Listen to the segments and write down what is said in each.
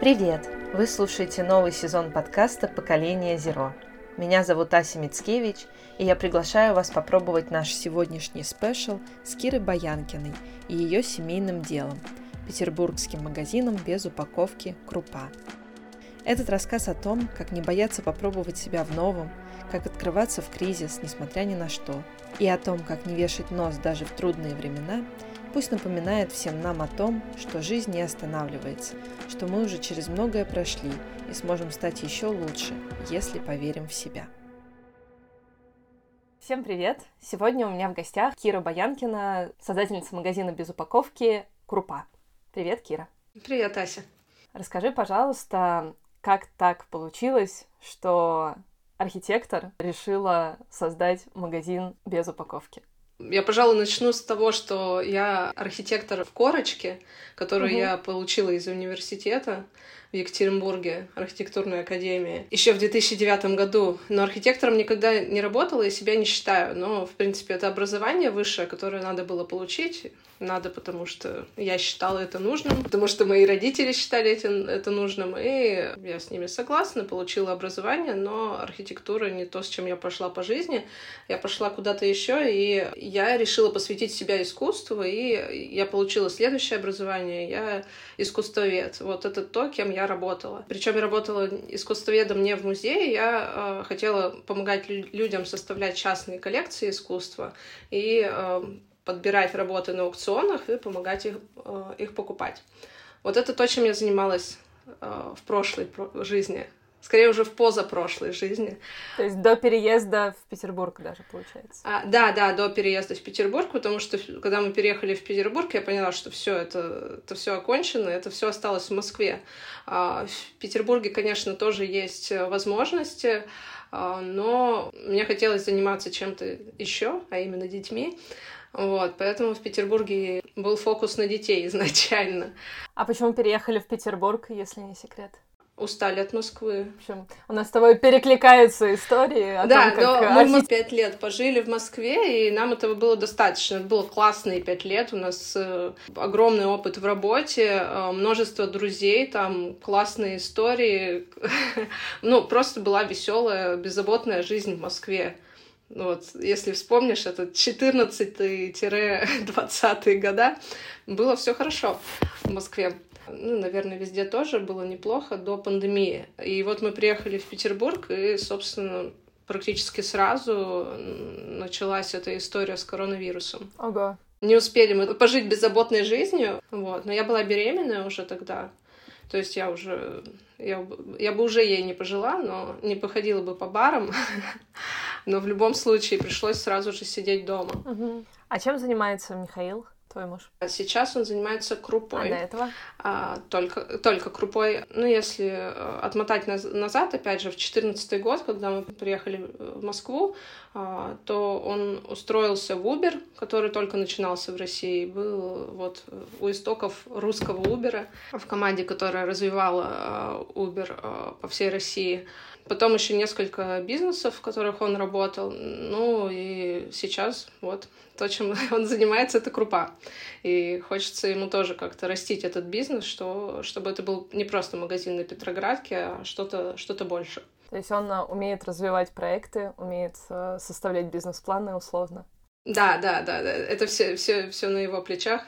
Привет! Вы слушаете новый сезон подкаста «Поколение Зеро». Меня зовут Ася Мицкевич, и я приглашаю вас попробовать наш сегодняшний спешл с Кирой Баянкиной и ее семейным делом – петербургским магазином без упаковки «Крупа». Этот рассказ о том, как не бояться попробовать себя в новом, как открываться в кризис, несмотря ни на что, и о том, как не вешать нос даже в трудные времена – Пусть напоминает всем нам о том, что жизнь не останавливается, что мы уже через многое прошли и сможем стать еще лучше, если поверим в себя. Всем привет! Сегодня у меня в гостях Кира Баянкина, создательница магазина без упаковки «Крупа». Привет, Кира! Привет, Ася! Расскажи, пожалуйста, как так получилось, что архитектор решила создать магазин без упаковки? Я, пожалуй, начну с того, что я архитектор в корочке, которую угу. я получила из университета в Екатеринбурге, архитектурной академии, еще в 2009 году. Но архитектором никогда не работала и себя не считаю. Но, в принципе, это образование высшее, которое надо было получить надо, потому что я считала это нужным, потому что мои родители считали это, это нужным, и я с ними согласна, получила образование, но архитектура не то, с чем я пошла по жизни. Я пошла куда-то еще, и я решила посвятить себя искусству, и я получила следующее образование. Я искусствовед. Вот это то, кем я работала. Причем я работала искусствоведом не в музее, я э, хотела помогать людям составлять частные коллекции искусства и э, подбирать работы на аукционах и помогать их, э, их покупать. Вот это то, чем я занималась э, в прошлой жизни. Скорее уже в позапрошлой жизни. То есть до переезда в Петербург даже, получается? А, да, да, до переезда в Петербург, потому что когда мы переехали в Петербург, я поняла, что все это, это все окончено, это все осталось в Москве. А, в Петербурге, конечно, тоже есть возможности, а, но мне хотелось заниматься чем-то еще, а именно детьми. Вот, поэтому в Петербурге был фокус на детей изначально. А почему переехали в Петербург, если не секрет? Устали от Москвы. В общем, у нас с тобой перекликаются истории о да, том, как... но мы пять лет пожили в Москве, и нам этого было достаточно. Это было классные пять лет, у нас э, огромный опыт в работе, э, множество друзей, там классные истории. ну, просто была веселая, беззаботная жизнь в Москве. Вот, если вспомнишь, это 14-20 года, было все хорошо в Москве. Ну, наверное, везде тоже было неплохо до пандемии. И вот мы приехали в Петербург, и, собственно, практически сразу началась эта история с коронавирусом. Ого. Не успели мы пожить беззаботной жизнью, вот. Но я была беременная уже тогда. То есть я уже... Я, я бы уже ей не пожила, но не походила бы по барам. Но в любом случае пришлось сразу же сидеть дома. Угу. А чем занимается Михаил? Твой муж? Сейчас он занимается крупой. А до этого? А, только, только крупой. Ну, если э, отмотать назад, опять же, в четырнадцатый год, когда мы приехали в Москву, а, то он устроился в Uber, который только начинался в России, был вот у истоков русского Uber, в команде, которая развивала э, Uber э, по всей России. Потом еще несколько бизнесов, в которых он работал. Ну и сейчас вот то, чем он занимается, это крупа. И хочется ему тоже как-то растить этот бизнес, что, чтобы это был не просто магазин на Петроградке, а что-то что больше. То есть он а, умеет развивать проекты, умеет а, составлять бизнес-планы условно. Да, да, да, да. Это все, все, все на его плечах,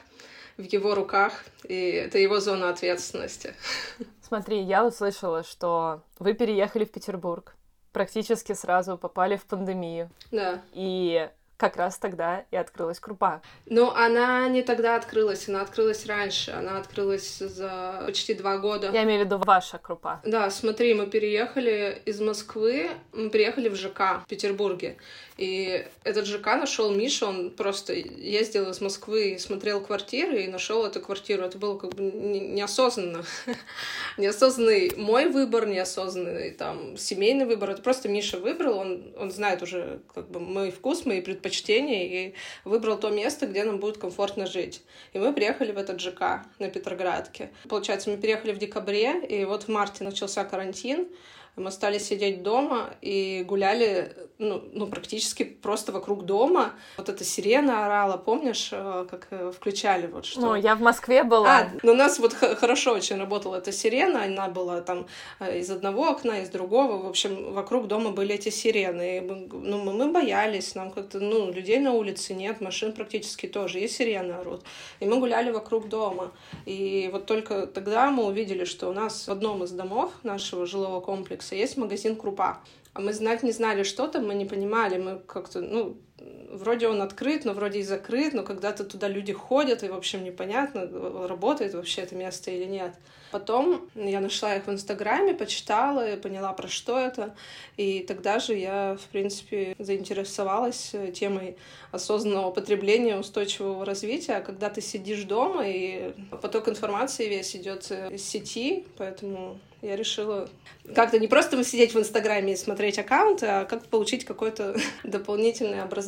в его руках, и это его зона ответственности. Смотри, я услышала, что вы переехали в Петербург, практически сразу попали в пандемию. Да. И как раз тогда и открылась крупа. Ну, она не тогда открылась, она открылась раньше. Она открылась за почти два года. Я имею в виду ваша крупа. Да, смотри, мы переехали из Москвы, мы переехали в ЖК в Петербурге. И этот ЖК нашел Миша, он просто ездил из Москвы и смотрел квартиры и нашел эту квартиру. Это было как бы неосознанно. неосознанный мой выбор, неосознанный там семейный выбор. Это просто Миша выбрал, он, он знает уже как бы мой вкус, мои предпочтения и выбрал то место, где нам будет комфортно жить. И мы приехали в этот ЖК на Петроградке. Получается, мы переехали в декабре, и вот в марте начался карантин. Мы стали сидеть дома и гуляли, ну, ну, практически просто вокруг дома. Вот эта сирена орала, помнишь, э, как э, включали вот что? Ну, я в Москве была. А, ну, у нас вот хорошо очень работала эта сирена, она была там э, из одного окна, из другого, в общем, вокруг дома были эти сирены. И мы, ну, мы боялись, нам как-то, ну, людей на улице нет, машин практически тоже, и сирены орут. И мы гуляли вокруг дома. И вот только тогда мы увидели, что у нас в одном из домов нашего жилого комплекса есть магазин Крупа. А мы знать не знали, что там, мы не понимали, мы как-то, ну, вроде он открыт, но вроде и закрыт, но когда-то туда люди ходят, и, в общем, непонятно, работает вообще это место или нет. Потом я нашла их в Инстаграме, почитала и поняла, про что это. И тогда же я, в принципе, заинтересовалась темой осознанного потребления, устойчивого развития. Когда ты сидишь дома, и поток информации весь идет из сети, поэтому я решила как-то не просто сидеть в Инстаграме и смотреть аккаунты, а как получить какое-то дополнительное образование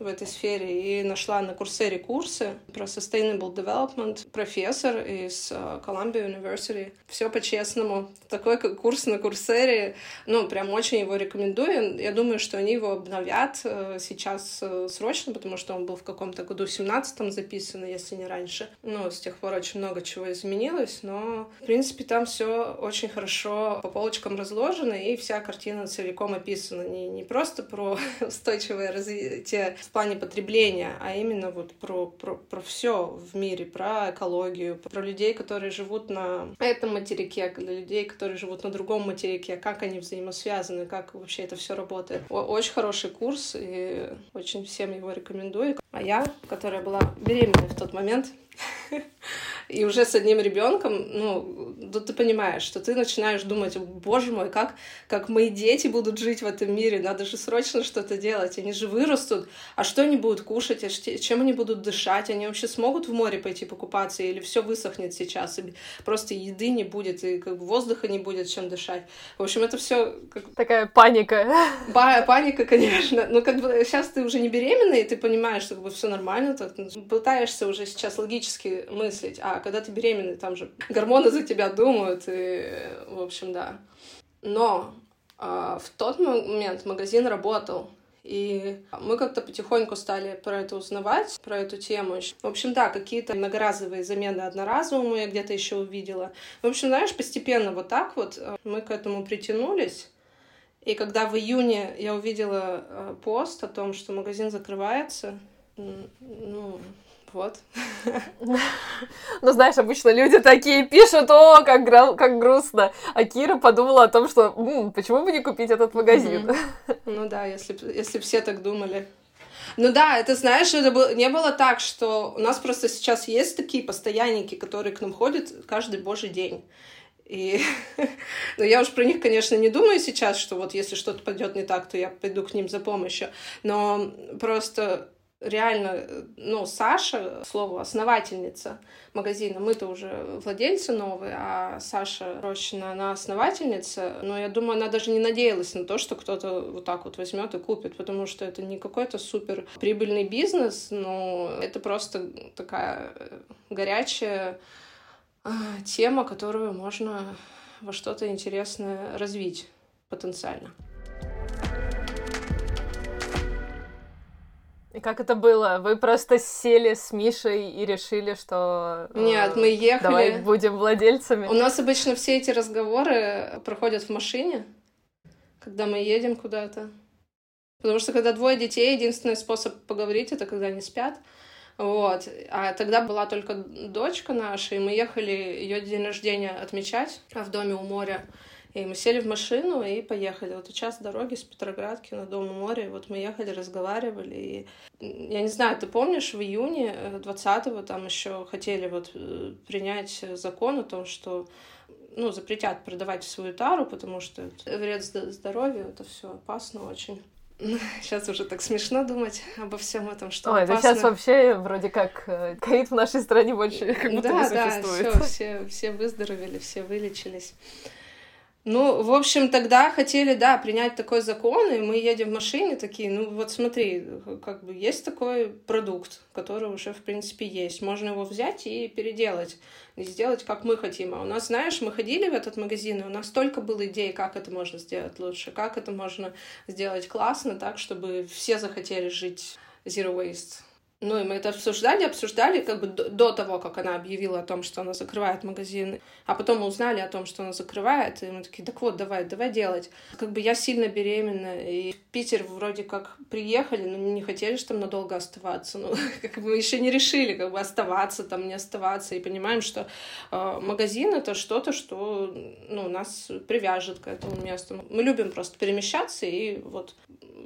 в этой сфере. И нашла на Курсере курсы про Sustainable Development. Профессор из э, Columbia University. Все по-честному. Такой курс на Курсере, ну, прям очень его рекомендую. Я думаю, что они его обновят э, сейчас э, срочно, потому что он был в каком-то году 17-м записан, если не раньше. Ну, с тех пор очень много чего изменилось, но, в принципе, там все очень хорошо по полочкам разложено, и вся картина целиком описана. Не, не просто про устойчивое развитие в плане потребления, а именно вот про, про, про все в мире, про экологию, про людей, которые живут на этом материке, для людей, которые живут на другом материке, как они взаимосвязаны, как вообще это все работает. Очень хороший курс, и очень всем его рекомендую. А я, которая была беременной в тот момент, и уже с одним ребенком, ну, да ты понимаешь, что ты начинаешь думать, боже мой, как, как мои дети будут жить в этом мире, надо же срочно что-то делать, они же вырастут, а что они будут кушать, а чем они будут дышать, они вообще смогут в море пойти покупаться, или все высохнет сейчас, и просто еды не будет, и как бы воздуха не будет, чем дышать. В общем, это все как... Такая паника. Ба паника, конечно. Но как бы сейчас ты уже не беременна, и ты понимаешь, что как бы все нормально, так, пытаешься уже сейчас логически мыслить, а когда ты беременный, там же гормоны за тебя думают, и, в общем, да. Но э, в тот момент магазин работал, и мы как-то потихоньку стали про это узнавать, про эту тему. В общем, да, какие-то многоразовые замены одноразовые я где-то еще увидела. В общем, знаешь, постепенно вот так вот э, мы к этому притянулись. И когда в июне я увидела э, пост о том, что магазин закрывается, ну, вот. Ну, знаешь, обычно люди такие пишут, о, как, гра- как грустно. А Кира подумала о том, что М, почему бы не купить этот магазин? Ну да, если, если все так думали. Ну да, это знаешь, это было, не было так, что у нас просто сейчас есть такие постоянники, которые к нам ходят каждый божий день. И ну, я уж про них, конечно, не думаю сейчас, что вот если что-то пойдет не так, то я пойду к ним за помощью. Но просто реально, ну, Саша, слово, основательница магазина, мы-то уже владельцы новые, а Саша Рощина, она основательница, но я думаю, она даже не надеялась на то, что кто-то вот так вот возьмет и купит, потому что это не какой-то супер прибыльный бизнес, но это просто такая горячая а, тема, которую можно во что-то интересное развить потенциально. И как это было? Вы просто сели с Мишей и решили, что... Э, Нет, мы ехали... Давай будем владельцами. У нас обычно все эти разговоры проходят в машине, когда мы едем куда-то. Потому что когда двое детей, единственный способ поговорить — это когда они спят. Вот. А тогда была только дочка наша, и мы ехали ее день рождения отмечать в доме у моря. И мы сели в машину и поехали. Вот час дороги с Петроградки на Дом у моря. Вот мы ехали, разговаривали. И я не знаю, ты помнишь, в июне 20-го э, там еще хотели вот э, принять закон о том, что ну, запретят продавать свою тару, потому что вред здоровью, это все опасно очень. Сейчас уже так смешно думать обо всем этом, что Ой, опасно. да сейчас вообще вроде как э, ковид в нашей стране больше как будто да, не существует. Да, все, все, все выздоровели, все вылечились. Ну, в общем, тогда хотели, да, принять такой закон, и мы едем в машине такие, ну вот смотри, как бы есть такой продукт, который уже, в принципе, есть. Можно его взять и переделать, и сделать, как мы хотим. А у нас, знаешь, мы ходили в этот магазин, и у нас столько было идей, как это можно сделать лучше, как это можно сделать классно, так, чтобы все захотели жить zero waste. Ну, и мы это обсуждали, обсуждали как бы до того, как она объявила о том, что она закрывает магазин. А потом мы узнали о том, что она закрывает, и мы такие, так вот, давай, давай делать. Как бы я сильно беременна, и в Питер вроде как приехали, но не хотели же там надолго оставаться. Ну, как бы мы еще не решили, как бы оставаться там, не оставаться, и понимаем, что э, магазин — это что-то, что, ну, нас привяжет к этому месту. Мы любим просто перемещаться, и вот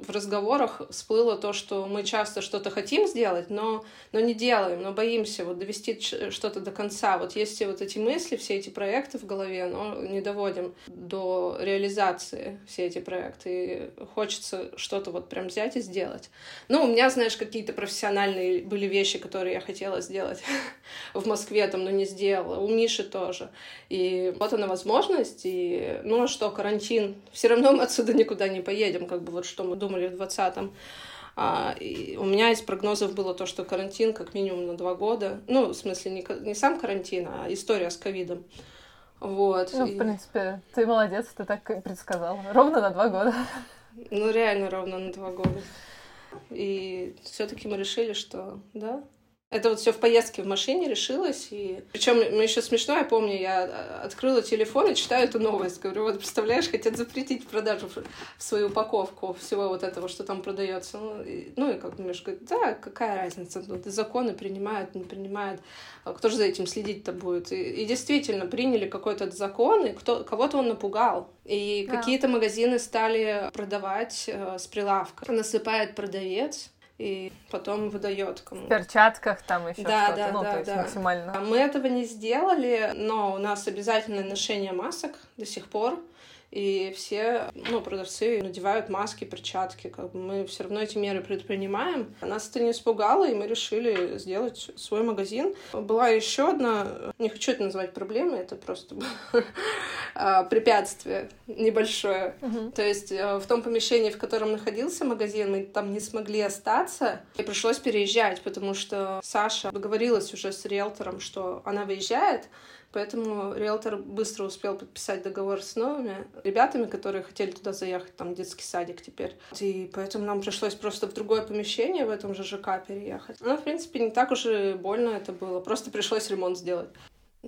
в разговорах всплыло то, что мы часто что-то хотим сделать, но, но не делаем, но боимся вот довести что-то до конца. Вот есть вот эти мысли, все эти проекты в голове, но не доводим до реализации все эти проекты. И хочется что-то вот прям взять и сделать. Ну, у меня, знаешь, какие-то профессиональные были вещи, которые я хотела сделать в Москве, там, но не сделала. У Миши тоже. И вот она возможность, и ну а что, карантин. Все равно мы отсюда никуда не поедем, как бы вот что мы думали в 20-м. А, и у меня из прогнозов было то, что карантин как минимум на два года. Ну, в смысле, не, не сам карантин, а история с ковидом. Вот. Ну, в принципе, ты молодец, ты так и предсказал. Ровно на два года. Ну, реально ровно на два года. И все-таки мы решили, что да, это вот все в поездке в машине решилось. И... Причем мне еще смешно, я помню, я а, открыла телефон и читаю эту новость. Говорю, вот представляешь, хотят запретить продажу в свою упаковку всего вот этого, что там продается. Ну и, ну, и как думаешь, говорит, да, какая разница, ну, законы принимают, не принимают. А кто же за этим следить-то будет? И, и действительно, приняли какой-то закон, и кто, кого-то он напугал. И да. какие-то магазины стали продавать э, с прилавка. Насыпает продавец, и потом выдает кому. В перчатках там еще да, что-то, да, ну, да, то есть да. максимально. Мы этого не сделали, но у нас обязательное ношение масок до сих пор и все ну, продавцы надевают маски, перчатки. Как бы мы все равно эти меры предпринимаем. Нас это не испугало, и мы решили сделать свой магазин. Была еще одна, не хочу это назвать проблемой, это просто а, препятствие небольшое. То есть э, в том помещении, в котором находился магазин, мы там не смогли остаться, и пришлось переезжать, потому что Саша договорилась уже с риэлтором, что она выезжает, Поэтому риэлтор быстро успел подписать договор с новыми ребятами, которые хотели туда заехать, там детский садик теперь. И поэтому нам пришлось просто в другое помещение в этом же ЖК переехать. Ну, в принципе, не так уж и больно это было. Просто пришлось ремонт сделать.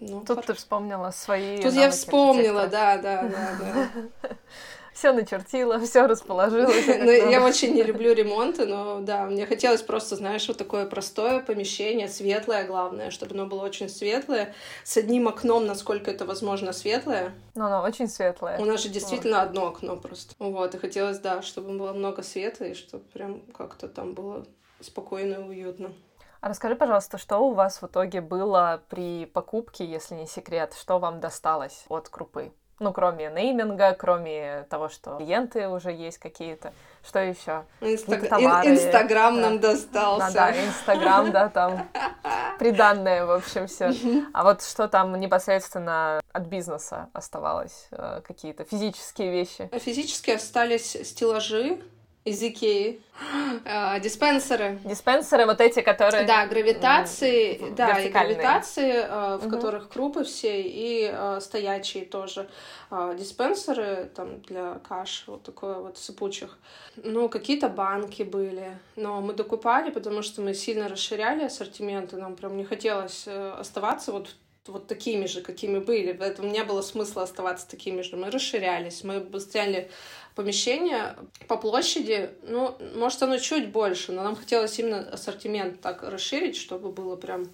Ну, Тут пар... ты вспомнила свои. Тут я вспомнила, да, да, да, да. все начертила, все расположила. Ну, я очень не люблю ремонты, но да, мне хотелось просто, знаешь, вот такое простое помещение, светлое, главное, чтобы оно было очень светлое, с одним окном, насколько это возможно, светлое. Ну, оно очень светлое. У нас же действительно одно окно просто. Вот, и хотелось, да, чтобы было много света, и чтобы прям как-то там было спокойно и уютно. А расскажи, пожалуйста, что у вас в итоге было при покупке, если не секрет, что вам досталось от крупы? Ну, кроме нейминга, кроме того, что клиенты уже есть какие-то. Что еще? Инстаг... Инстаграм да. нам достался. Да, да, Инстаграм, да, там приданное, в общем, все. А вот что там непосредственно от бизнеса оставалось? Э, какие-то физические вещи? Физически остались стеллажи, из Икеи. А, диспенсеры. Диспенсеры вот эти, которые... Да, гравитации, да, и гравитации, а, в угу. которых крупы все, и а, стоячие тоже. Диспенсеры там для каш, вот такое вот сыпучих. Ну, какие-то банки были, но мы докупали, потому что мы сильно расширяли ассортимент, и нам прям не хотелось э, оставаться вот вот такими же, какими были. Поэтому не было смысла оставаться такими же. Мы расширялись, мы сняли помещение по площади, ну, может, оно чуть больше, но нам хотелось именно ассортимент так расширить, чтобы было прям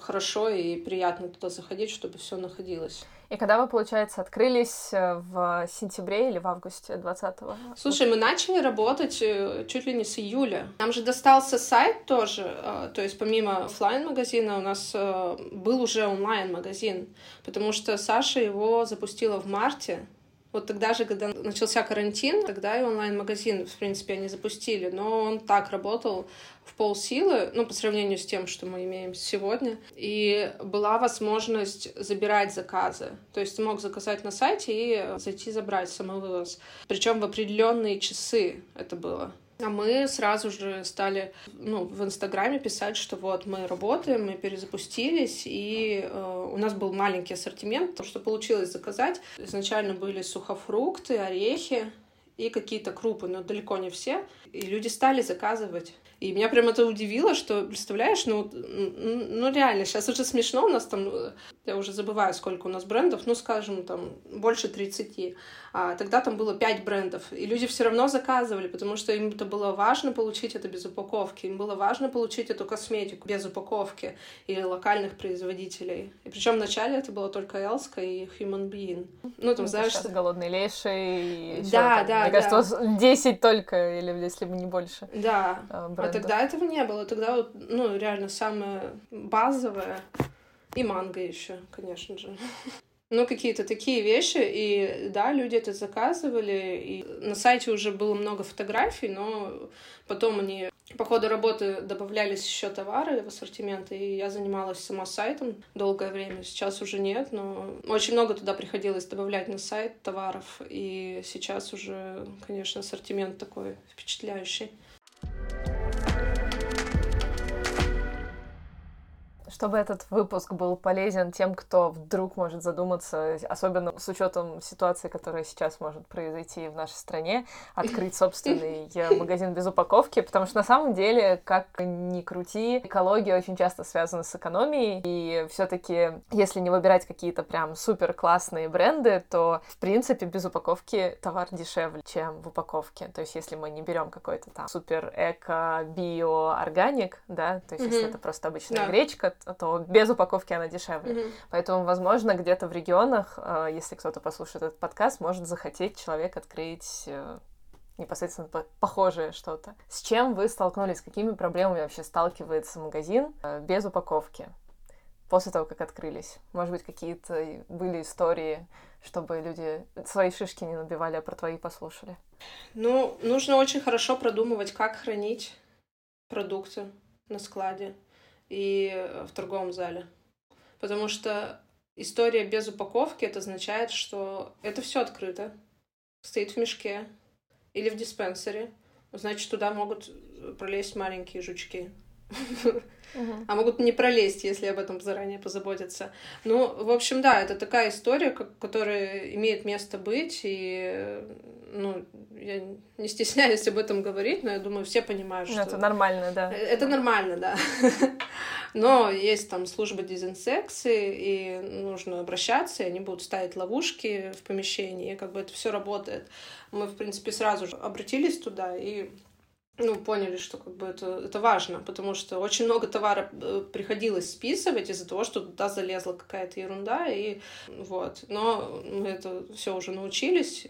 хорошо и приятно туда заходить, чтобы все находилось. И когда вы, получается, открылись э, в сентябре или в августе 20-го? Слушай, мы начали работать э, чуть ли не с июля. Нам же достался сайт тоже, э, то есть помимо офлайн магазина у нас был уже онлайн-магазин, потому что Саша его запустила в марте Вот тогда же, когда начался карантин, тогда и онлайн-магазин, в принципе, они запустили, но он так работал в полсилы, ну, по сравнению с тем, что мы имеем сегодня. И была возможность забирать заказы. То есть ты мог заказать на сайте и зайти забрать самовывоз. Причем в определенные часы это было. А мы сразу же стали ну, в Инстаграме писать, что вот мы работаем, мы перезапустились, и э, у нас был маленький ассортимент. То, что получилось заказать, изначально были сухофрукты, орехи и какие-то крупы, но далеко не все. И люди стали заказывать. И меня прям это удивило, что, представляешь, ну, ну реально, сейчас уже смешно, у нас там, я уже забываю, сколько у нас брендов, ну, скажем, там, больше 30. А тогда там было 5 брендов, и люди все равно заказывали, потому что им это было важно получить это без упаковки, им было важно получить эту косметику без упаковки и локальных производителей. И причем вначале это было только Элска и Human Being. Ну, там, ну, знаешь... Сейчас голодные леши и еще, да, там, да, мне да. кажется, 10 только, или если бы не больше. Да, а, а тогда этого не было. Тогда вот, ну, реально самое базовое. И манго еще, конечно же. Ну, какие-то такие вещи, и да, люди это заказывали, и на сайте уже было много фотографий, но потом они по ходу работы добавлялись еще товары в ассортимент, и я занималась сама сайтом долгое время, сейчас уже нет, но очень много туда приходилось добавлять на сайт товаров, и сейчас уже, конечно, ассортимент такой впечатляющий. Чтобы этот выпуск был полезен тем, кто вдруг может задуматься, особенно с учетом ситуации, которая сейчас может произойти в нашей стране, открыть собственный магазин без упаковки, потому что на самом деле, как ни крути, экология очень часто связана с экономией, и все-таки, если не выбирать какие-то прям супер классные бренды, то, в принципе, без упаковки товар дешевле, чем в упаковке. То есть, если мы не берем какой-то там супер эко, био, органик, да, то есть, mm-hmm. если это просто обычная да. гречка, то без упаковки она дешевле. Mm-hmm. Поэтому, возможно, где-то в регионах, э, если кто-то послушает этот подкаст, может захотеть человек открыть э, непосредственно похожее что-то. С чем вы столкнулись? С какими проблемами вообще сталкивается магазин э, без упаковки? После того, как открылись. Может быть, какие-то были истории, чтобы люди свои шишки не набивали, а про твои послушали? Ну, нужно очень хорошо продумывать, как хранить продукты на складе и в торговом зале. Потому что история без упаковки это означает, что это все открыто, стоит в мешке или в диспенсере. Значит, туда могут пролезть маленькие жучки. Uh-huh. А могут не пролезть, если об этом заранее позаботиться. Ну, в общем, да, это такая история, которая имеет место быть, и ну, я не стесняюсь об этом говорить, но я думаю, все понимают, ну, что... Это нормально, да. Э, это нормально, да. Но есть там служба дезинсекции, и нужно обращаться, и они будут ставить ловушки в помещении, и как бы это все работает. Мы, в принципе, сразу же обратились туда и ну, поняли, что как бы это, это важно, потому что очень много товара э, приходилось списывать из-за того, что туда залезла какая-то ерунда, и вот. Но мы это все уже научились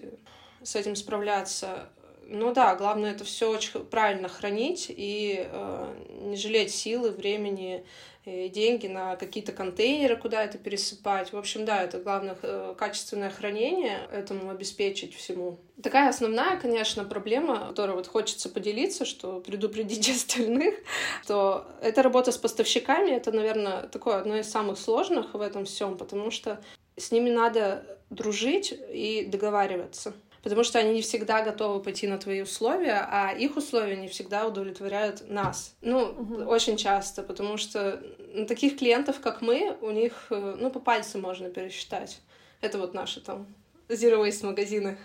с этим справляться. Ну да, главное это все очень правильно хранить и э, не жалеть силы, времени и деньги на какие-то контейнеры, куда это пересыпать. В общем, да, это главное э, качественное хранение, этому обеспечить всему. Такая основная, конечно, проблема, которой вот хочется поделиться, что предупредить остальных, то это работа с поставщиками, это, наверное, такое одно из самых сложных в этом всем, потому что с ними надо дружить и договариваться потому что они не всегда готовы пойти на твои условия, а их условия не всегда удовлетворяют нас. Ну, угу. очень часто, потому что таких клиентов, как мы, у них, э, ну, по пальцам можно пересчитать. Это вот наши там Zero Waste магазины.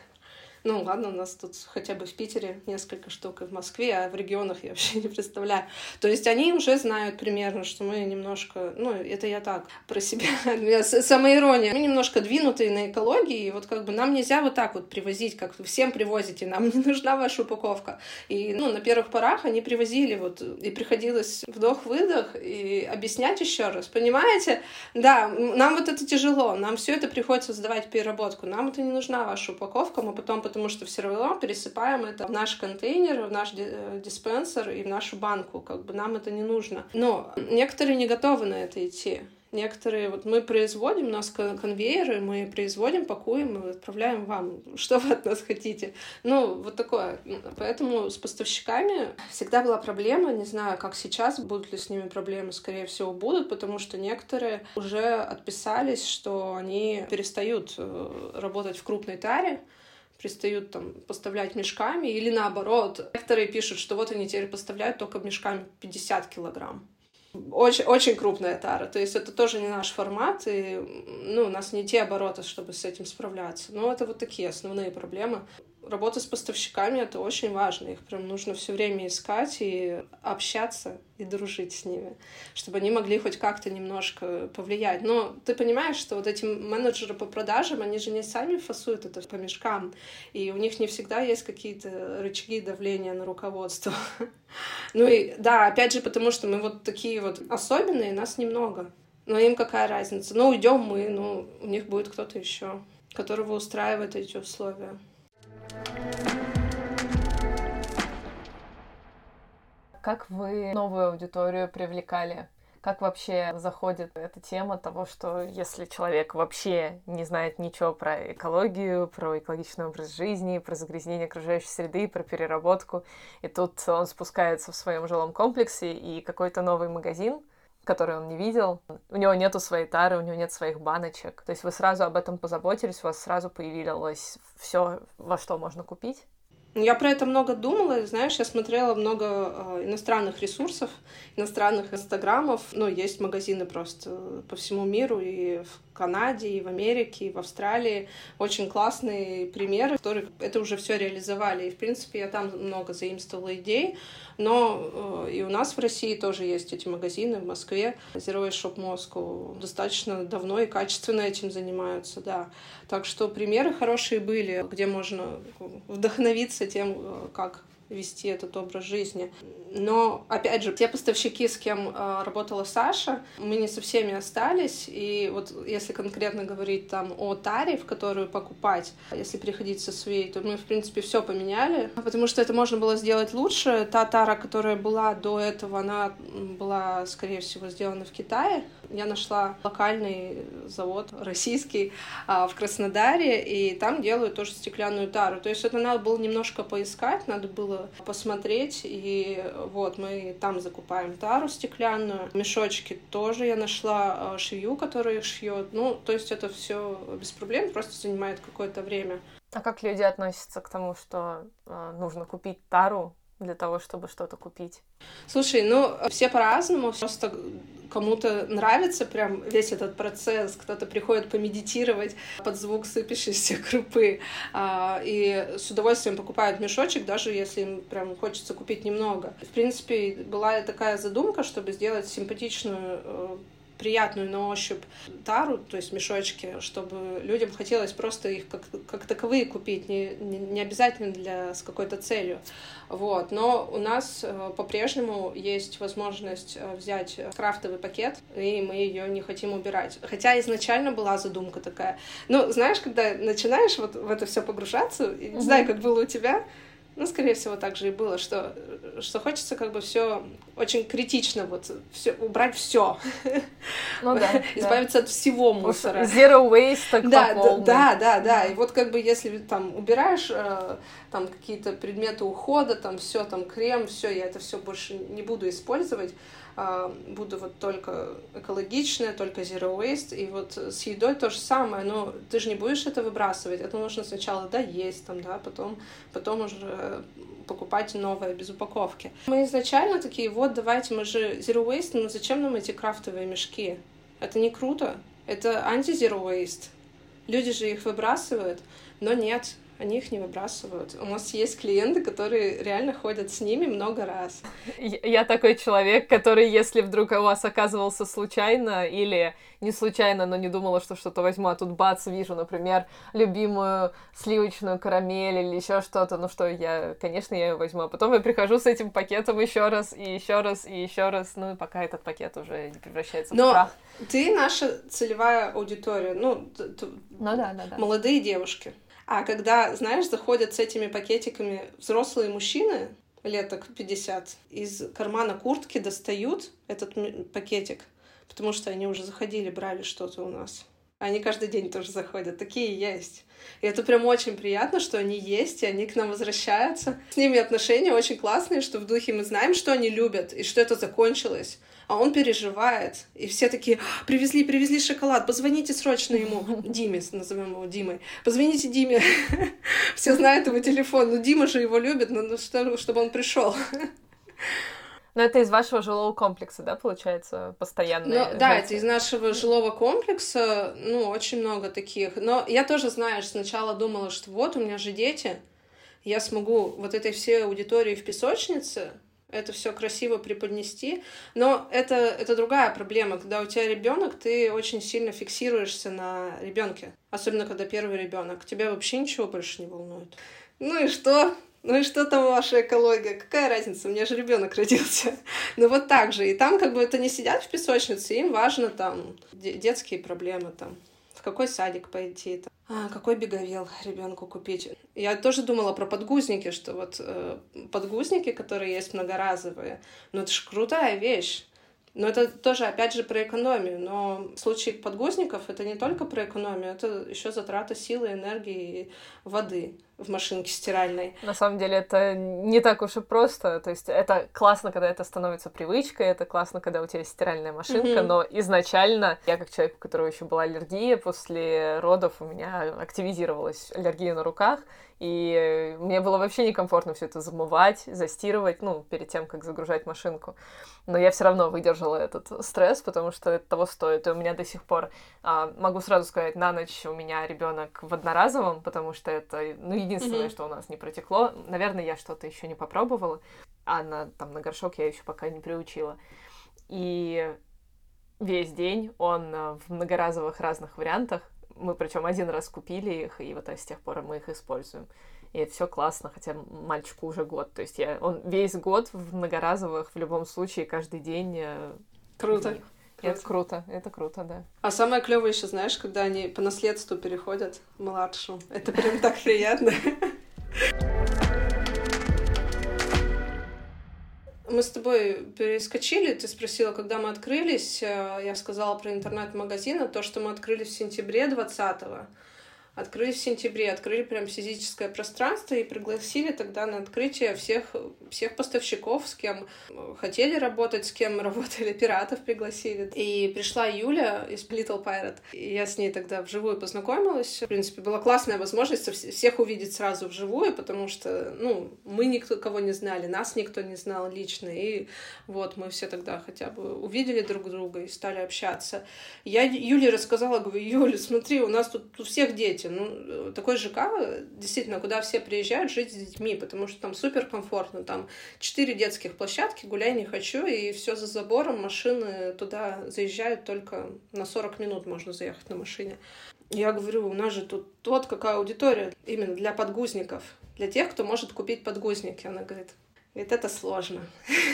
Ну ладно, у нас тут хотя бы в Питере несколько штук, и в Москве, а в регионах я вообще не представляю. То есть они уже знают примерно, что мы немножко, ну это я так про себя, самоирония, мы немножко двинутые на экологии, и вот как бы нам нельзя вот так вот привозить, как всем привозите, нам не нужна ваша упаковка. И ну на первых порах они привозили вот, и приходилось вдох-выдох и объяснять еще раз, понимаете? Да, нам вот это тяжело, нам все это приходится сдавать переработку, нам это не нужна ваша упаковка, мы потом потому что все равно пересыпаем это в наш контейнер, в наш э, диспенсер и в нашу банку. Как бы нам это не нужно. Но некоторые не готовы на это идти. Некоторые, вот мы производим, у нас конвейеры, мы производим, пакуем и отправляем вам, что вы от нас хотите. Ну, вот такое. Поэтому с поставщиками всегда была проблема, не знаю, как сейчас, будут ли с ними проблемы, скорее всего, будут, потому что некоторые уже отписались, что они перестают э, работать в крупной таре, перестают там поставлять мешками, или наоборот, некоторые пишут, что вот они теперь поставляют только мешками 50 килограмм очень, очень крупная тара. То есть это тоже не наш формат, и ну, у нас не те обороты, чтобы с этим справляться. Но это вот такие основные проблемы работа с поставщиками это очень важно. Их прям нужно все время искать и общаться и дружить с ними, чтобы они могли хоть как-то немножко повлиять. Но ты понимаешь, что вот эти менеджеры по продажам, они же не сами фасуют это по мешкам, и у них не всегда есть какие-то рычаги давления на руководство. Ну и да, опять же, потому что мы вот такие вот особенные, нас немного. Но им какая разница? Ну, уйдем мы, ну, у них будет кто-то еще, которого устраивает эти условия. Как вы новую аудиторию привлекали? Как вообще заходит эта тема того, что если человек вообще не знает ничего про экологию, про экологичный образ жизни, про загрязнение окружающей среды, про переработку, и тут он спускается в своем жилом комплексе, и какой-то новый магазин, который он не видел, у него нету своей тары, у него нет своих баночек. То есть вы сразу об этом позаботились, у вас сразу появилось все, во что можно купить? Я про это много думала, знаешь, я смотрела много э, иностранных ресурсов, иностранных инстаграмов, ну, есть магазины просто по всему миру, и в Канаде, и в Америке, и в Австралии. Очень классные примеры, которые это уже все реализовали. И, в принципе, я там много заимствовала идей. Но э, и у нас в России тоже есть эти магазины в Москве. Zero Shop Moscow достаточно давно и качественно этим занимаются, да. Так что примеры хорошие были, где можно вдохновиться тем, э, как вести этот образ жизни. Но, опять же, те поставщики, с кем э, работала Саша, мы не со всеми остались. И вот если конкретно говорить там о таре, в которую покупать, если приходить со своей, то мы, в принципе, все поменяли, потому что это можно было сделать лучше. Та тара, которая была до этого, она была, скорее всего, сделана в Китае. Я нашла локальный завод российский а, в Краснодаре, и там делают тоже стеклянную тару. То есть это надо было немножко поискать, надо было посмотреть, и вот, мы там закупаем тару стеклянную. Мешочки тоже я нашла э, швею, которая шьет. Ну, то есть это все без проблем, просто занимает какое-то время. А как люди относятся к тому, что э, нужно купить тару для того, чтобы что-то купить? Слушай, ну, все по-разному. Просто кому-то нравится прям весь этот процесс, кто-то приходит помедитировать под звук сыпящейся крупы, а, и с удовольствием покупают мешочек, даже если им прям хочется купить немного. В принципе, была такая задумка, чтобы сделать симпатичную э, приятную на ощупь тару, то есть мешочки, чтобы людям хотелось просто их как, как таковые купить, не, не, не обязательно для, с какой-то целью. Вот. Но у нас э, по-прежнему есть возможность э, взять крафтовый пакет, и мы ее не хотим убирать. Хотя изначально была задумка такая. Ну, знаешь, когда начинаешь вот в это все погружаться, не знаю, как было у тебя, ну, скорее всего, так же и было, что, что хочется как бы все очень критично вот все, убрать все. Ну да. Избавиться от всего мусора. Zero waste так да, да, да, да, да. И вот как бы если там убираешь э, там какие-то предметы ухода, там все, там крем, все, я это все больше не буду использовать буду вот только экологичная, только zero waste, и вот с едой то же самое, но ты же не будешь это выбрасывать, это нужно сначала доесть, там, да, потом, потом уже покупать новое без упаковки. Мы изначально такие, вот, давайте, мы же zero waste, но зачем нам эти крафтовые мешки? Это не круто, это анти-zero waste. Люди же их выбрасывают, но нет, они их не выбрасывают. У нас есть клиенты, которые реально ходят с ними много раз. Я такой человек, который, если вдруг у вас оказывался случайно или не случайно, но не думала, что что-то возьму, а тут бац, вижу, например, любимую сливочную карамель или еще что-то, ну что, я, конечно, я ее возьму. А потом я прихожу с этим пакетом еще раз, и еще раз, и еще раз, ну, пока этот пакет уже не превращается но в прах. ты наша целевая аудитория, ну, ну да, да, да. молодые девушки. А когда, знаешь, заходят с этими пакетиками взрослые мужчины, лет так 50, из кармана куртки достают этот пакетик, потому что они уже заходили, брали что-то у нас. Они каждый день тоже заходят, такие есть. И это прям очень приятно, что они есть, и они к нам возвращаются. С ними отношения очень классные, что в духе мы знаем, что они любят, и что это закончилось. А он переживает. И все такие, привезли, привезли шоколад, позвоните срочно ему. Диме, назовем его Димой. Позвоните Диме. Все знают его телефон. Ну, Дима же его любит, ну, чтобы он пришел. Но это из вашего жилого комплекса, да, получается, постоянно? Ну, да, это из нашего жилого комплекса, ну, очень много таких. Но я тоже, знаешь, сначала думала, что вот, у меня же дети, я смогу вот этой всей аудитории в песочнице это все красиво преподнести. Но это, это другая проблема. Когда у тебя ребенок, ты очень сильно фиксируешься на ребенке. Особенно когда первый ребенок. Тебя вообще ничего больше не волнует. Ну и что? Ну и что там ваша экология? Какая разница? У меня же ребенок родился. ну вот так же. И там как бы это не сидят в песочнице, им важно там детские проблемы там. В какой садик пойти, там, а, какой беговел ребенку купить. Я тоже думала про подгузники, что вот э, подгузники, которые есть многоразовые, ну это же крутая вещь. Но это тоже, опять же, про экономию. Но в случае подгузников это не только про экономию, это еще затрата силы, энергии и воды в машинке стиральной. На самом деле это не так уж и просто. То есть это классно, когда это становится привычкой, это классно, когда у тебя есть стиральная машинка, mm-hmm. но изначально я как человек, у которого еще была аллергия, после родов у меня активизировалась аллергия на руках, и мне было вообще некомфортно все это замывать, застирывать, ну, перед тем, как загружать машинку. Но я все равно выдержала этот стресс, потому что это того стоит. И у меня до сих пор, а, могу сразу сказать, на ночь у меня ребенок в одноразовом, потому что это, ну, единственное, mm-hmm. что у нас не протекло. Наверное, я что-то еще не попробовала, а на, там, на горшок я еще пока не приучила. И весь день он а, в многоразовых разных вариантах, мы причем один раз купили их, и вот с тех пор мы их используем. И это все классно, хотя мальчику уже год. То есть я, он весь год в многоразовых в любом случае, каждый день. Э, круто. Это круто, это круто, да. А самое клевое еще, знаешь, когда они по наследству переходят младшему. Это прям так приятно. Мы с тобой перескочили, ты спросила, когда мы открылись. Э, я сказала про интернет-магазин, то, что мы открыли в сентябре 20-го открыли в сентябре, открыли прям физическое пространство и пригласили тогда на открытие всех, всех поставщиков, с кем хотели работать, с кем работали, пиратов пригласили. И пришла Юля из Little Pirate, и я с ней тогда вживую познакомилась. В принципе, была классная возможность всех увидеть сразу вживую, потому что, ну, мы никто кого не знали, нас никто не знал лично, и вот мы все тогда хотя бы увидели друг друга и стали общаться. Я Юле рассказала, говорю, Юля, смотри, у нас тут у всех дети, ну, такой ЖК, действительно, куда все приезжают жить с детьми, потому что там супер комфортно, там четыре детских площадки, гуляй не хочу, и все за забором, машины туда заезжают только на 40 минут можно заехать на машине. Я говорю, у нас же тут вот какая аудитория именно для подгузников, для тех, кто может купить подгузники. Она говорит, Говорит, это сложно.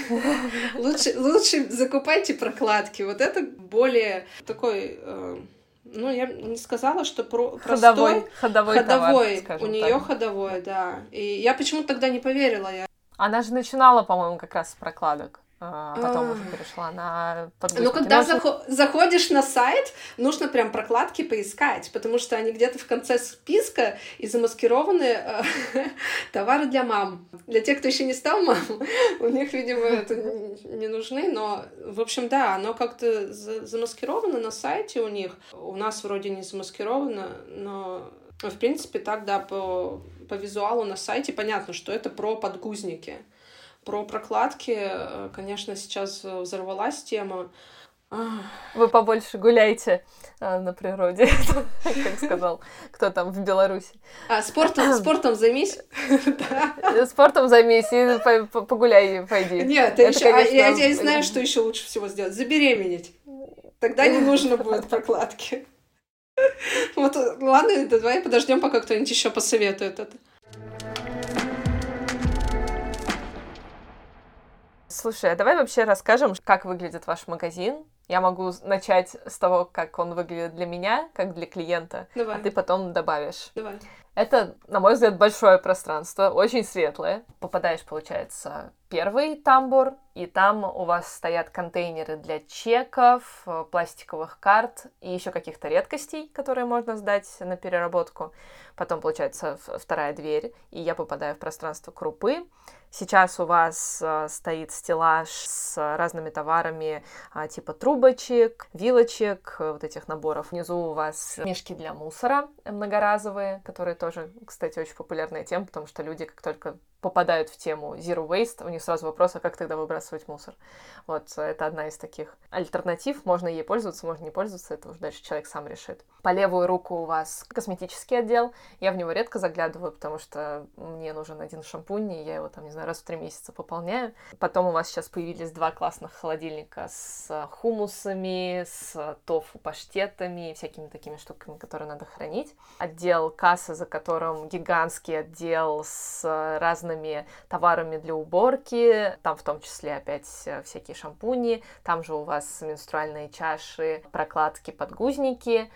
лучше, лучше закупайте прокладки. Вот это более такой э, ну, я не сказала, что про ходовой, простой, ходовой, ходовой. Товар, у нее ходовой, да. И я почему-то тогда не поверила. Я... Она же начинала, по-моему, как раз с прокладок. А потом уже перешла на подгузники. Ну, когда захо- заходишь на сайт, нужно прям прокладки поискать, потому что они где-то в конце списка и замаскированы э, товары для мам. Для тех, кто еще не стал мам, у них, видимо, это не нужны, но, в общем, да, оно как-то замаскировано на сайте у них. У нас вроде не замаскировано, но, в принципе, так, да, по, по визуалу на сайте понятно, что это про подгузники. Про прокладки, э, конечно, сейчас взорвалась тема. Вы побольше гуляйте а, на природе, как сказал кто там в Беларуси. А спортом, спортом займись. Спортом займись и погуляй, пойди. Нет, а я знаю, что еще лучше всего сделать. Забеременеть. Тогда не нужно будет прокладки. Вот, ладно, давай подождем, пока кто-нибудь еще посоветует это. Слушай, а давай вообще расскажем, как выглядит ваш магазин. Я могу начать с того, как он выглядит для меня, как для клиента, давай. а ты потом добавишь. Давай. Это, на мой взгляд, большое пространство, очень светлое. Попадаешь, получается, первый тамбур, и там у вас стоят контейнеры для чеков, э, пластиковых карт и еще каких-то редкостей, которые можно сдать на переработку. Потом, получается, вторая дверь, и я попадаю в пространство крупы. Сейчас у вас э, стоит стеллаж с разными товарами э, типа трубочек, вилочек, э, вот этих наборов. Внизу у вас мешки для мусора многоразовые, которые тоже, кстати, очень популярная тема, потому что люди, как только попадают в тему zero waste, у них сразу вопрос, а как тогда выбрасывать мусор? Вот, это одна из таких альтернатив. Можно ей пользоваться, можно не пользоваться, это уже дальше человек сам решит. По левую руку у вас косметический отдел. Я в него редко заглядываю, потому что мне нужен один шампунь, и я его там, не знаю, раз в три месяца пополняю. Потом у вас сейчас появились два классных холодильника с хумусами, с тофу паштетами и всякими такими штуками, которые надо хранить. Отдел кассы, за которым гигантский отдел с разными товарами для уборки. Там в том числе опять всякие шампуни. Там же у вас менструальные чаши, прокладки, подгузники.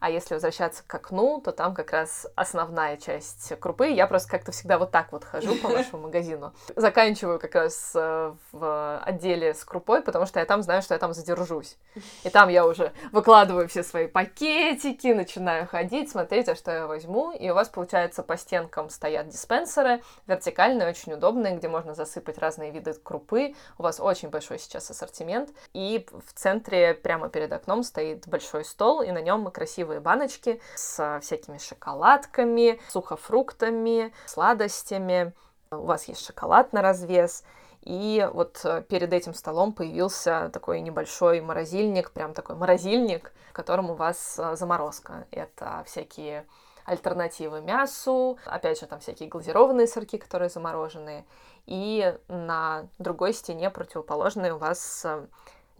А если возвращаться к окну, то там как раз основная часть крупы. Я просто как-то всегда вот так вот хожу по вашему магазину. Заканчиваю как раз э, в отделе с крупой, потому что я там знаю, что я там задержусь. И там я уже выкладываю все свои пакетики, начинаю ходить, смотреть, а что я возьму. И у вас, получается, по стенкам стоят диспенсеры, вертикальные, очень удобные, где можно засыпать разные виды крупы. У вас очень большой сейчас ассортимент. И в центре, прямо перед окном, стоит большой стол, и на нем красиво красивые баночки с всякими шоколадками, сухофруктами, сладостями. У вас есть шоколад на развес. И вот э, перед этим столом появился такой небольшой морозильник, прям такой морозильник, в котором у вас э, заморозка. Это всякие альтернативы мясу, опять же, там всякие глазированные сырки, которые замороженные. И на другой стене противоположной у вас э,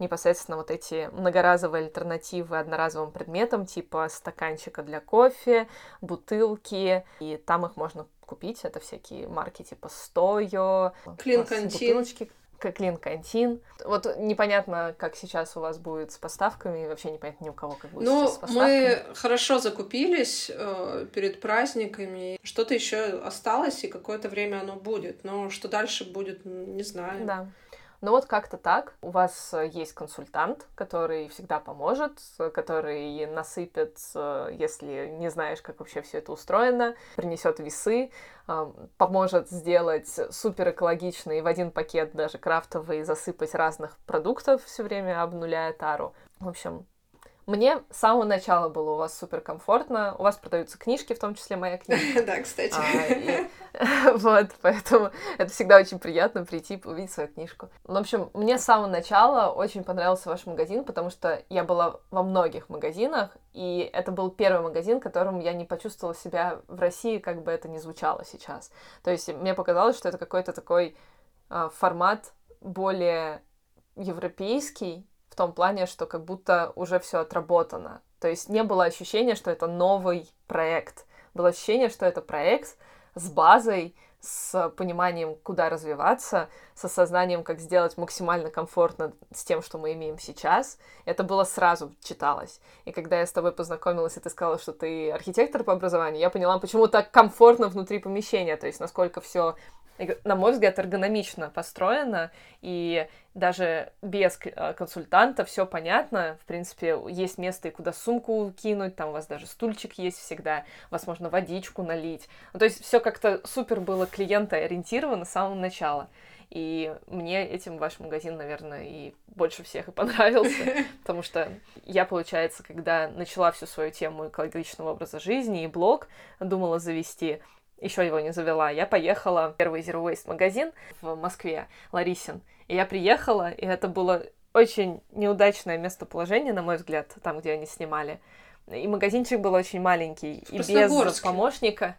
непосредственно вот эти многоразовые альтернативы одноразовым предметам, типа стаканчика для кофе, бутылки, и там их можно купить, это всякие марки типа Стойо, Клин-кантин. Клин Кантин. Вот непонятно, как сейчас у вас будет с поставками, вообще непонятно ни у кого, как будет ну, сейчас с поставками. мы хорошо закупились э, перед праздниками. Что-то еще осталось, и какое-то время оно будет. Но что дальше будет, не знаю. Да. Но вот как-то так. У вас э, есть консультант, который всегда поможет, который насыпет, э, если не знаешь, как вообще все это устроено, принесет весы, э, поможет сделать супер экологичный в один пакет даже крафтовый, засыпать разных продуктов все время, обнуляя тару. В общем, мне с самого начала было у вас супер комфортно. У вас продаются книжки, в том числе моя книга. Да, кстати. А, вот, поэтому это всегда очень приятно прийти увидеть свою книжку. В общем, мне с самого начала очень понравился ваш магазин, потому что я была во многих магазинах, и это был первый магазин, которым я не почувствовала себя в России, как бы это ни звучало сейчас. То есть мне показалось, что это какой-то такой а, формат более европейский, в том плане, что как будто уже все отработано. То есть не было ощущения, что это новый проект. Было ощущение, что это проект с базой, с пониманием, куда развиваться, с осознанием, как сделать максимально комфортно с тем, что мы имеем сейчас. Это было сразу читалось. И когда я с тобой познакомилась, и ты сказала, что ты архитектор по образованию, я поняла, почему так комфортно внутри помещения, то есть насколько все на мой взгляд, эргономично построено, и даже без э, консультанта все понятно. В принципе, есть место и куда сумку кинуть, там у вас даже стульчик есть всегда, возможно, водичку налить. Ну, то есть все как-то супер было клиента ориентировано с самого начала. И мне этим ваш магазин, наверное, и больше всех и понравился, потому что я, получается, когда начала всю свою тему экологичного образа жизни и блог, думала завести, еще его не завела, я поехала в первый Zero Waste магазин в Москве, Ларисин. И я приехала, и это было очень неудачное местоположение, на мой взгляд, там, где они снимали. И магазинчик был очень маленький, и без помощника.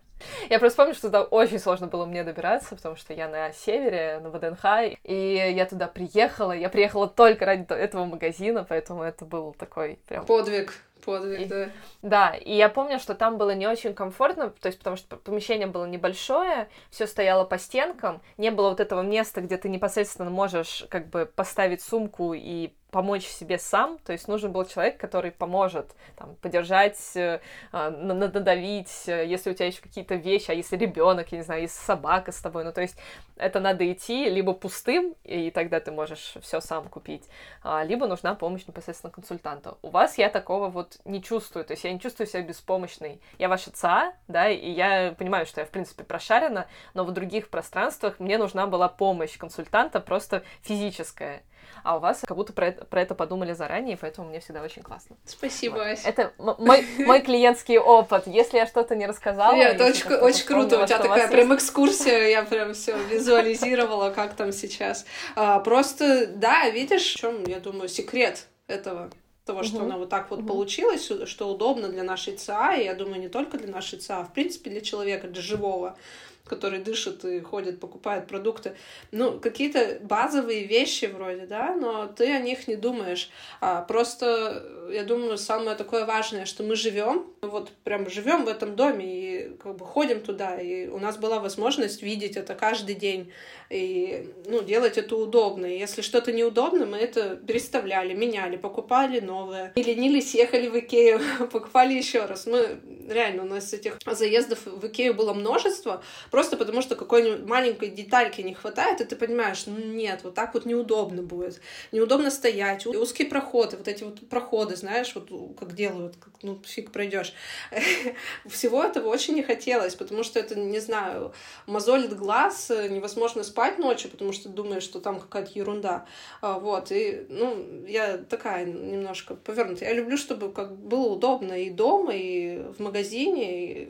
Я просто помню, что туда очень сложно было мне добираться, потому что я на севере, на ВДНХ, и я туда приехала. Я приехала только ради этого магазина, поэтому это был такой прям... Подвиг. Подвиг, и, да. Да, и я помню, что там было не очень комфортно, то есть потому что помещение было небольшое, все стояло по стенкам, не было вот этого места, где ты непосредственно можешь как бы поставить сумку и помочь себе сам, то есть нужен был человек, который поможет там, поддержать, э, а, надавить, э, если у тебя есть какие-то вещи, а если ребенок, я не знаю, если собака с тобой, ну то есть это надо идти либо пустым, и тогда ты можешь все сам купить, а, либо нужна помощь непосредственно консультанта. У вас я такого вот не чувствую, то есть я не чувствую себя беспомощной. Я ваша ЦА, да, и я понимаю, что я, в принципе, прошарена, но в других пространствах мне нужна была помощь консультанта, просто физическая а у вас как будто про это, про это подумали заранее, поэтому мне всегда очень классно. Спасибо, вот. Ася. Это мой, мой клиентский опыт. Если я что-то не рассказала... Нет, это очень, очень круто, у тебя такая прям экскурсия, я прям все визуализировала, как там сейчас. А, просто, да, видишь, в чем, я думаю, секрет этого того, что uh-huh. она вот так вот uh-huh. получилась, что удобно для нашей ЦА, и я думаю, не только для нашей ЦА, а в принципе для человека, для живого который дышит и ходит, покупает продукты. Ну, какие-то базовые вещи вроде, да, но ты о них не думаешь. А просто, я думаю, самое такое важное, что мы живем, вот прям живем в этом доме и как бы ходим туда, и у нас была возможность видеть это каждый день и ну, делать это удобно. И если что-то неудобно, мы это переставляли, меняли, покупали новое. И ленились, ехали в Икею, покупали еще раз. Мы реально, у нас этих заездов в Икею было множество, просто потому что какой-нибудь маленькой детальки не хватает, и ты понимаешь, ну нет, вот так вот неудобно будет. Неудобно стоять, узкие проходы, вот эти вот проходы, знаешь, вот как делают, как, ну фиг пройдешь. Всего этого очень не хотелось, потому что это, не знаю, мозолит глаз, невозможно спать ночью, потому что думаешь, что там какая-то ерунда. А, вот, и, ну, я такая немножко повернутая. Я люблю, чтобы как было удобно и дома, и в магазине, и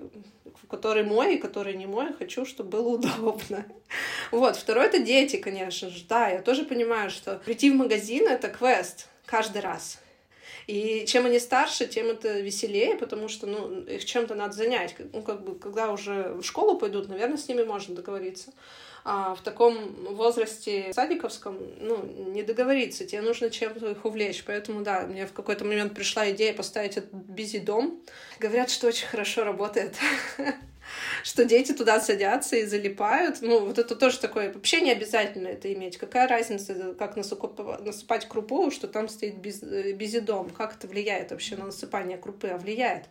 который мой и который не мой, хочу, чтобы было удобно. Вот, второй — это дети, конечно же, да, я тоже понимаю, что прийти в магазин — это квест каждый раз. И чем они старше, тем это веселее, потому что, ну, их чем-то надо занять. Ну, как бы, когда уже в школу пойдут, наверное, с ними можно договориться а в таком возрасте садиковском, ну, не договориться, тебе нужно чем-то их увлечь. Поэтому, да, мне в какой-то момент пришла идея поставить этот бизи-дом. Говорят, что очень хорошо работает что дети туда садятся и залипают. Ну, вот это тоже такое, вообще не обязательно это иметь. Какая разница, как насыпать крупу, что там стоит без, э, безидом, как это влияет вообще на насыпание крупы, а влияет.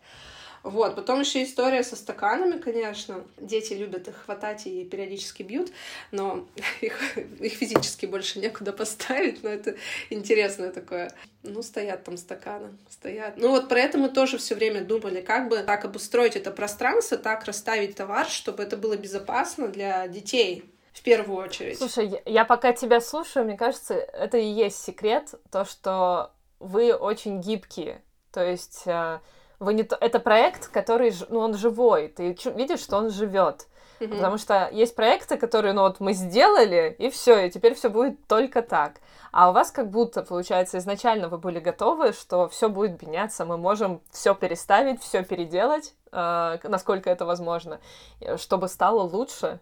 Вот. Потом еще история со стаканами, конечно. Дети любят их хватать и периодически бьют, но их, их физически больше некуда поставить. Но это интересное такое. Ну, стоят там стаканы, стоят. Ну, вот про это мы тоже все время думали, как бы так обустроить это пространство, так расставить товар, чтобы это было безопасно для детей, в первую очередь. Слушай, я пока тебя слушаю, мне кажется, это и есть секрет, то, что вы очень гибкие. То есть э, вы не то... это проект, который, ну, он живой, ты видишь, что он живет. Mm-hmm. Потому что есть проекты, которые, ну вот мы сделали, и все, и теперь все будет только так. А у вас как будто, получается, изначально вы были готовы, что все будет меняться, мы можем все переставить, все переделать, э, насколько это возможно, э, чтобы стало лучше,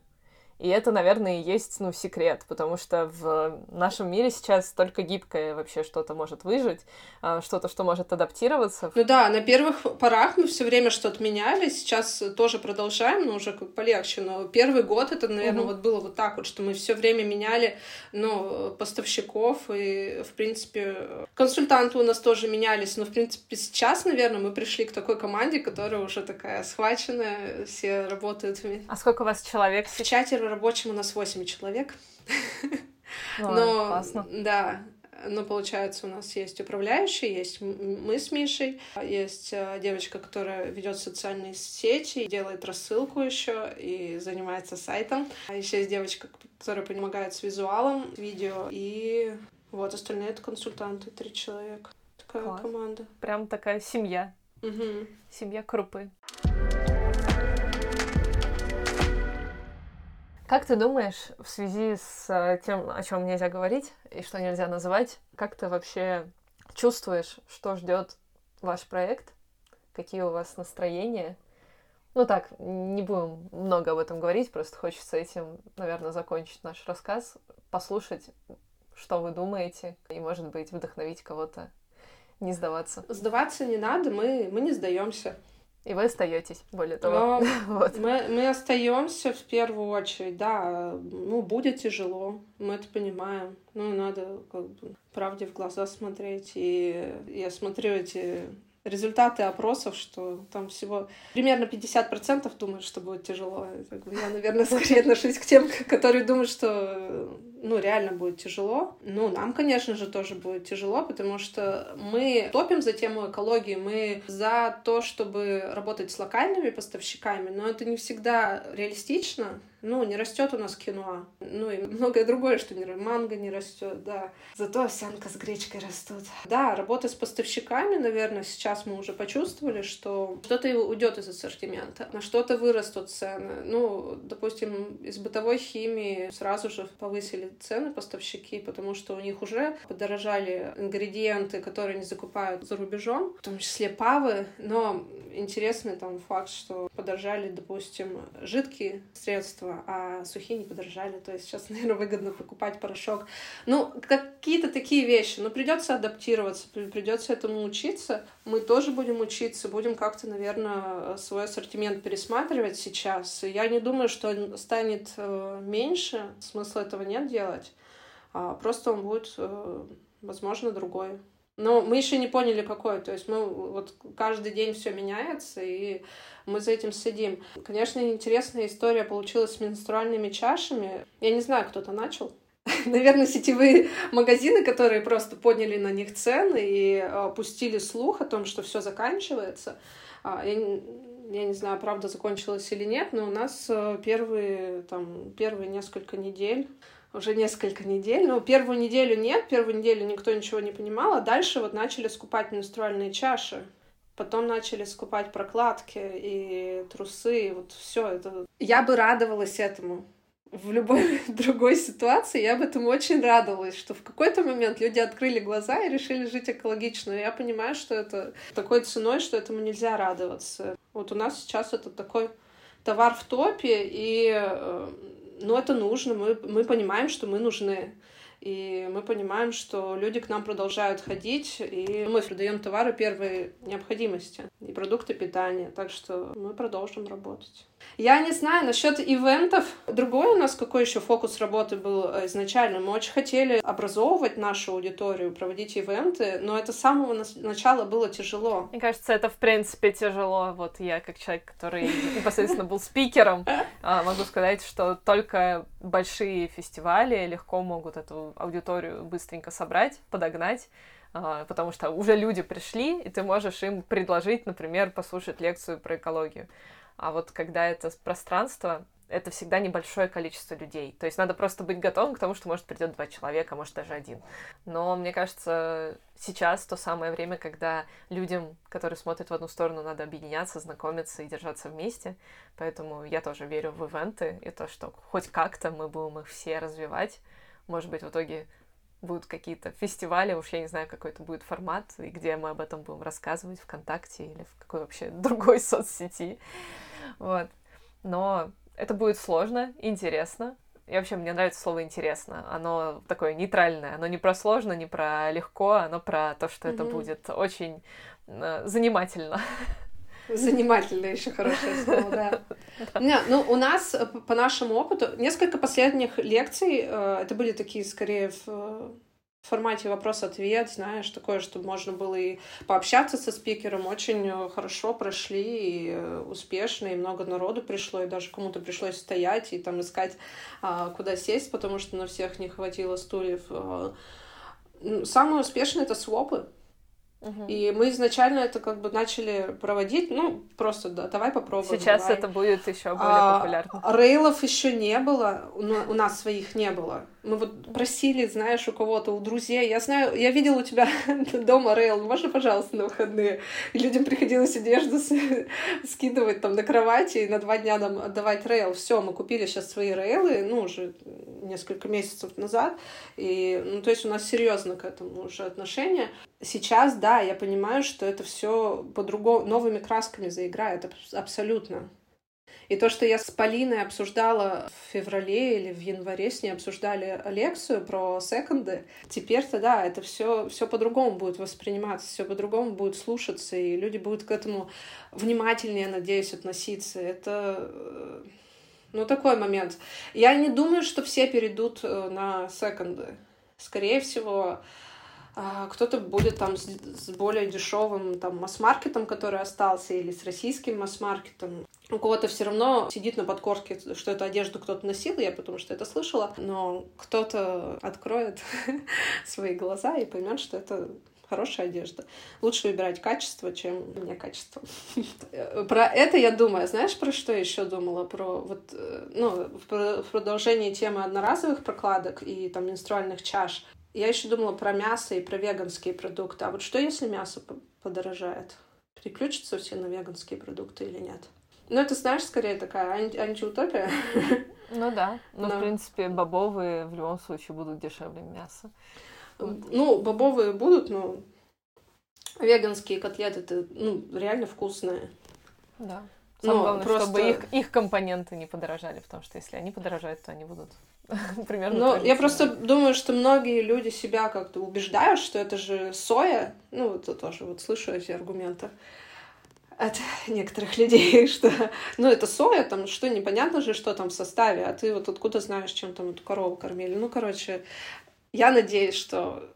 и это, наверное, и есть, ну, секрет, потому что в нашем мире сейчас только гибкое вообще что-то может выжить, а, что-то, что может адаптироваться. Ну да, на первых порах мы все время что-то меняли, сейчас тоже продолжаем, но уже как полегче. Но первый год это, наверное, угу. вот было вот так вот, что мы все время меняли, ну, поставщиков и, в принципе, консультанты у нас тоже менялись, но, в принципе, сейчас, наверное, мы пришли к такой команде, которая уже такая схваченная, все работают вместе. А сколько у вас человек? В чате рабочем у нас 8 человек. Ой, Но, классно. да, но получается, у нас есть управляющий, есть мы с Мишей, есть э, девочка, которая ведет социальные сети, делает рассылку еще и занимается сайтом. А еще есть девочка, которая помогает с визуалом, видео. И вот остальные это консультанты, три человека. Такая Класс. команда. Прям такая семья. Угу. Семья крупы. Как ты думаешь, в связи с э, тем, о чем нельзя говорить и что нельзя называть, как ты вообще чувствуешь, что ждет ваш проект? Какие у вас настроения? Ну так, не будем много об этом говорить, просто хочется этим, наверное, закончить наш рассказ, послушать, что вы думаете, и, может быть, вдохновить кого-то не сдаваться. Сдаваться не надо, мы, мы не сдаемся. И вы остаетесь, более того. вот. мы, мы остаемся в первую очередь, да. Ну, будет тяжело, мы это понимаем. Ну, надо как бы правде в глаза смотреть. И я смотрю эти результаты опросов, что там всего примерно 50% думают, что будет тяжело. Я, наверное, скорее отношусь к тем, которые думают, что ну, реально будет тяжело. Ну, нам, конечно же, тоже будет тяжело, потому что мы топим за тему экологии, мы за то, чтобы работать с локальными поставщиками, но это не всегда реалистично, ну, не растет у нас киноа. Ну, и многое другое, что не манго не растет, да. Зато овсянка с гречкой растут. Да, работа с поставщиками, наверное, сейчас мы уже почувствовали, что что-то уйдет из ассортимента, на что-то вырастут цены. Ну, допустим, из бытовой химии сразу же повысили цены поставщики, потому что у них уже подорожали ингредиенты, которые они закупают за рубежом, в том числе павы. Но интересный там факт, что подорожали, допустим, жидкие средства, а сухие не подорожали. То есть сейчас, наверное, выгодно покупать порошок. Ну, какие-то такие вещи. Но придется адаптироваться, придется этому учиться. Мы тоже будем учиться, будем как-то, наверное, свой ассортимент пересматривать сейчас. Я не думаю, что он станет э, меньше. Смысла этого нет делать. А просто он будет, э, возможно, другой. Но мы еще не поняли, какой. То есть мы вот каждый день все меняется, и мы за этим следим. Конечно, интересная история получилась с менструальными чашами. Я не знаю, кто-то начал. Наверное, сетевые магазины, которые просто подняли на них цены и э, пустили слух о том, что все заканчивается. А, я, я не знаю, правда закончилось или нет, но у нас э, первые, там, первые несколько недель уже несколько недель. Ну, первую неделю нет, первую неделю никто ничего не понимал, а дальше вот начали скупать менструальные чаши. Потом начали скупать прокладки и трусы, и вот все это. Я бы радовалась этому. В любой другой ситуации я бы этому очень радовалась, что в какой-то момент люди открыли глаза и решили жить экологично. Я понимаю, что это такой ценой, что этому нельзя радоваться. Вот у нас сейчас это такой товар в топе, и э, но это нужно, мы, мы понимаем, что мы нужны. И мы понимаем, что люди к нам продолжают ходить, и мы продаем товары первой необходимости и продукты питания. Так что мы продолжим работать. Я не знаю, насчет ивентов. Другой у нас какой еще фокус работы был э, изначально. Мы очень хотели образовывать нашу аудиторию, проводить ивенты, но это с самого начала было тяжело. Мне кажется, это в принципе тяжело. Вот я, как человек, который непосредственно был спикером, а, могу сказать, что только большие фестивали легко могут эту аудиторию быстренько собрать, подогнать а, потому что уже люди пришли, и ты можешь им предложить, например, послушать лекцию про экологию. А вот когда это пространство, это всегда небольшое количество людей. То есть надо просто быть готовым к тому, что может придет два человека, может даже один. Но мне кажется, сейчас то самое время, когда людям, которые смотрят в одну сторону, надо объединяться, знакомиться и держаться вместе. Поэтому я тоже верю в ивенты и то, что хоть как-то мы будем их все развивать. Может быть, в итоге будут какие-то фестивали, уж я не знаю, какой это будет формат, и где мы об этом будем рассказывать ВКонтакте или в какой вообще другой соцсети. Вот. Но это будет сложно, интересно. И вообще мне нравится слово интересно. Оно такое нейтральное. Оно не про сложно, не про легко, оно про то, что mm-hmm. это будет очень э, занимательно. Занимательно еще хорошее слово, да. Не, ну, у нас, э, по нашему опыту, несколько последних лекций, э, это были такие, скорее, в формате вопрос-ответ, знаешь, такое, чтобы можно было и пообщаться со спикером, очень э, хорошо прошли и успешно, и много народу пришло, и даже кому-то пришлось стоять и там искать, а, куда сесть, потому что на всех не хватило стульев. Самое успешное — это свопы. И мы изначально это как бы начали проводить, ну, просто да, давай попробуем. Сейчас давай. это будет еще более а, популярно. Рейлов еще не было, у нас своих не было. Мы вот просили, знаешь, у кого-то, у друзей. Я знаю, я видела у тебя дома рейл. Можно, пожалуйста, на выходные? И людям приходилось одежду скидывать там на кровати и на два дня нам отдавать рейл. Все, мы купили сейчас свои рейлы, ну, уже несколько месяцев назад. И, ну, то есть у нас серьезно к этому уже отношение. Сейчас, да, я понимаю, что это все по-другому, новыми красками заиграет, абсолютно. И то, что я с Полиной обсуждала в феврале или в январе с ней обсуждали лекцию про секонды, теперь-то да, это все все по-другому будет восприниматься, все по-другому будет слушаться, и люди будут к этому внимательнее, надеюсь, относиться. Это э, ну, такой момент. Я не думаю, что все перейдут э, на секонды. Скорее всего, а, кто-то будет там с, более дешевым там масс-маркетом, который остался, или с российским масс-маркетом. У кого-то все равно сидит на подкорке, что эту одежду кто-то носил, я потому что это слышала, но кто-то откроет свои глаза и поймет, что это хорошая одежда. Лучше выбирать качество, чем не качество. Про это я думаю. Знаешь, про что еще думала? Про вот, э, ну, в продолжении темы одноразовых прокладок и там менструальных чаш. Я еще думала про мясо и про веганские продукты. А вот что, если мясо подорожает? Переключатся все на веганские продукты или нет? Ну, это, знаешь, скорее такая анти антиутопия. Ну да. Но, Но, в принципе, бобовые в любом случае будут дешевле мяса. Ну, бобовые будут, но веганские котлеты это ну, реально вкусные. Да. Самое но главное, просто... чтобы их, их компоненты не подорожали, потому что если они подорожают, то они будут примерно. Ну, я просто думаю, что многие люди себя как-то убеждают, что это же соя. Ну, это тоже вот слышу эти аргументы от некоторых людей, что, ну, это соя, там, что непонятно же, что там в составе, а ты вот откуда знаешь, чем там эту корову кормили. Ну, короче, я надеюсь, что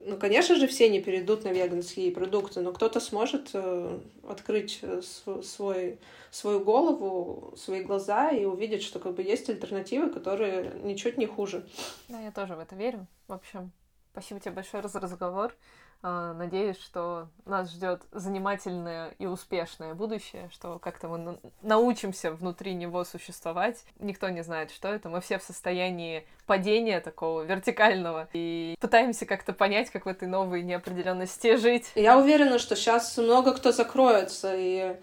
ну, конечно же, все не перейдут на веганские продукты, но кто-то сможет э, открыть э, свой, свою голову, свои глаза и увидеть, что как бы есть альтернативы, которые ничуть не хуже. Да, я тоже в это верю. В общем, спасибо тебе большое за разговор. А, надеюсь, что нас ждет занимательное и успешное будущее, что как-то мы научимся внутри него существовать. Никто не знает, что это. Мы все в состоянии падения такого вертикального и пытаемся как-то понять, как в этой новой неопределенности жить. Я уверена, что сейчас много кто закроется, и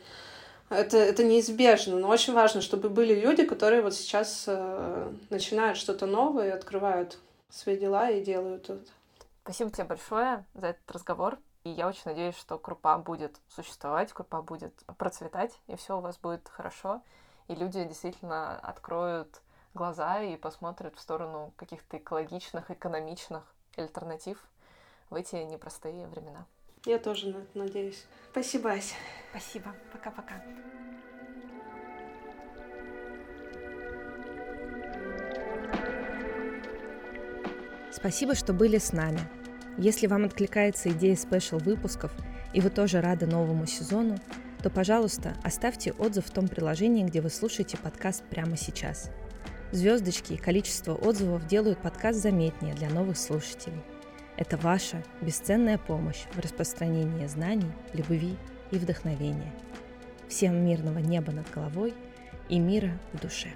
это, это неизбежно, но очень важно, чтобы были люди, которые вот сейчас э, начинают что-то новое, открывают свои дела и делают это. Спасибо тебе большое за этот разговор. И я очень надеюсь, что крупа будет существовать, крупа будет процветать, и все у вас будет хорошо. И люди действительно откроют глаза и посмотрят в сторону каких-то экологичных, экономичных альтернатив в эти непростые времена. Я тоже на это надеюсь. Спасибо, Ася. Спасибо. Пока-пока. Спасибо, что были с нами. Если вам откликается идея спешл выпусков и вы тоже рады новому сезону, то, пожалуйста, оставьте отзыв в том приложении, где вы слушаете подкаст прямо сейчас. Звездочки и количество отзывов делают подкаст заметнее для новых слушателей. Это ваша бесценная помощь в распространении знаний, любви и вдохновения. Всем мирного неба над головой и мира в душе.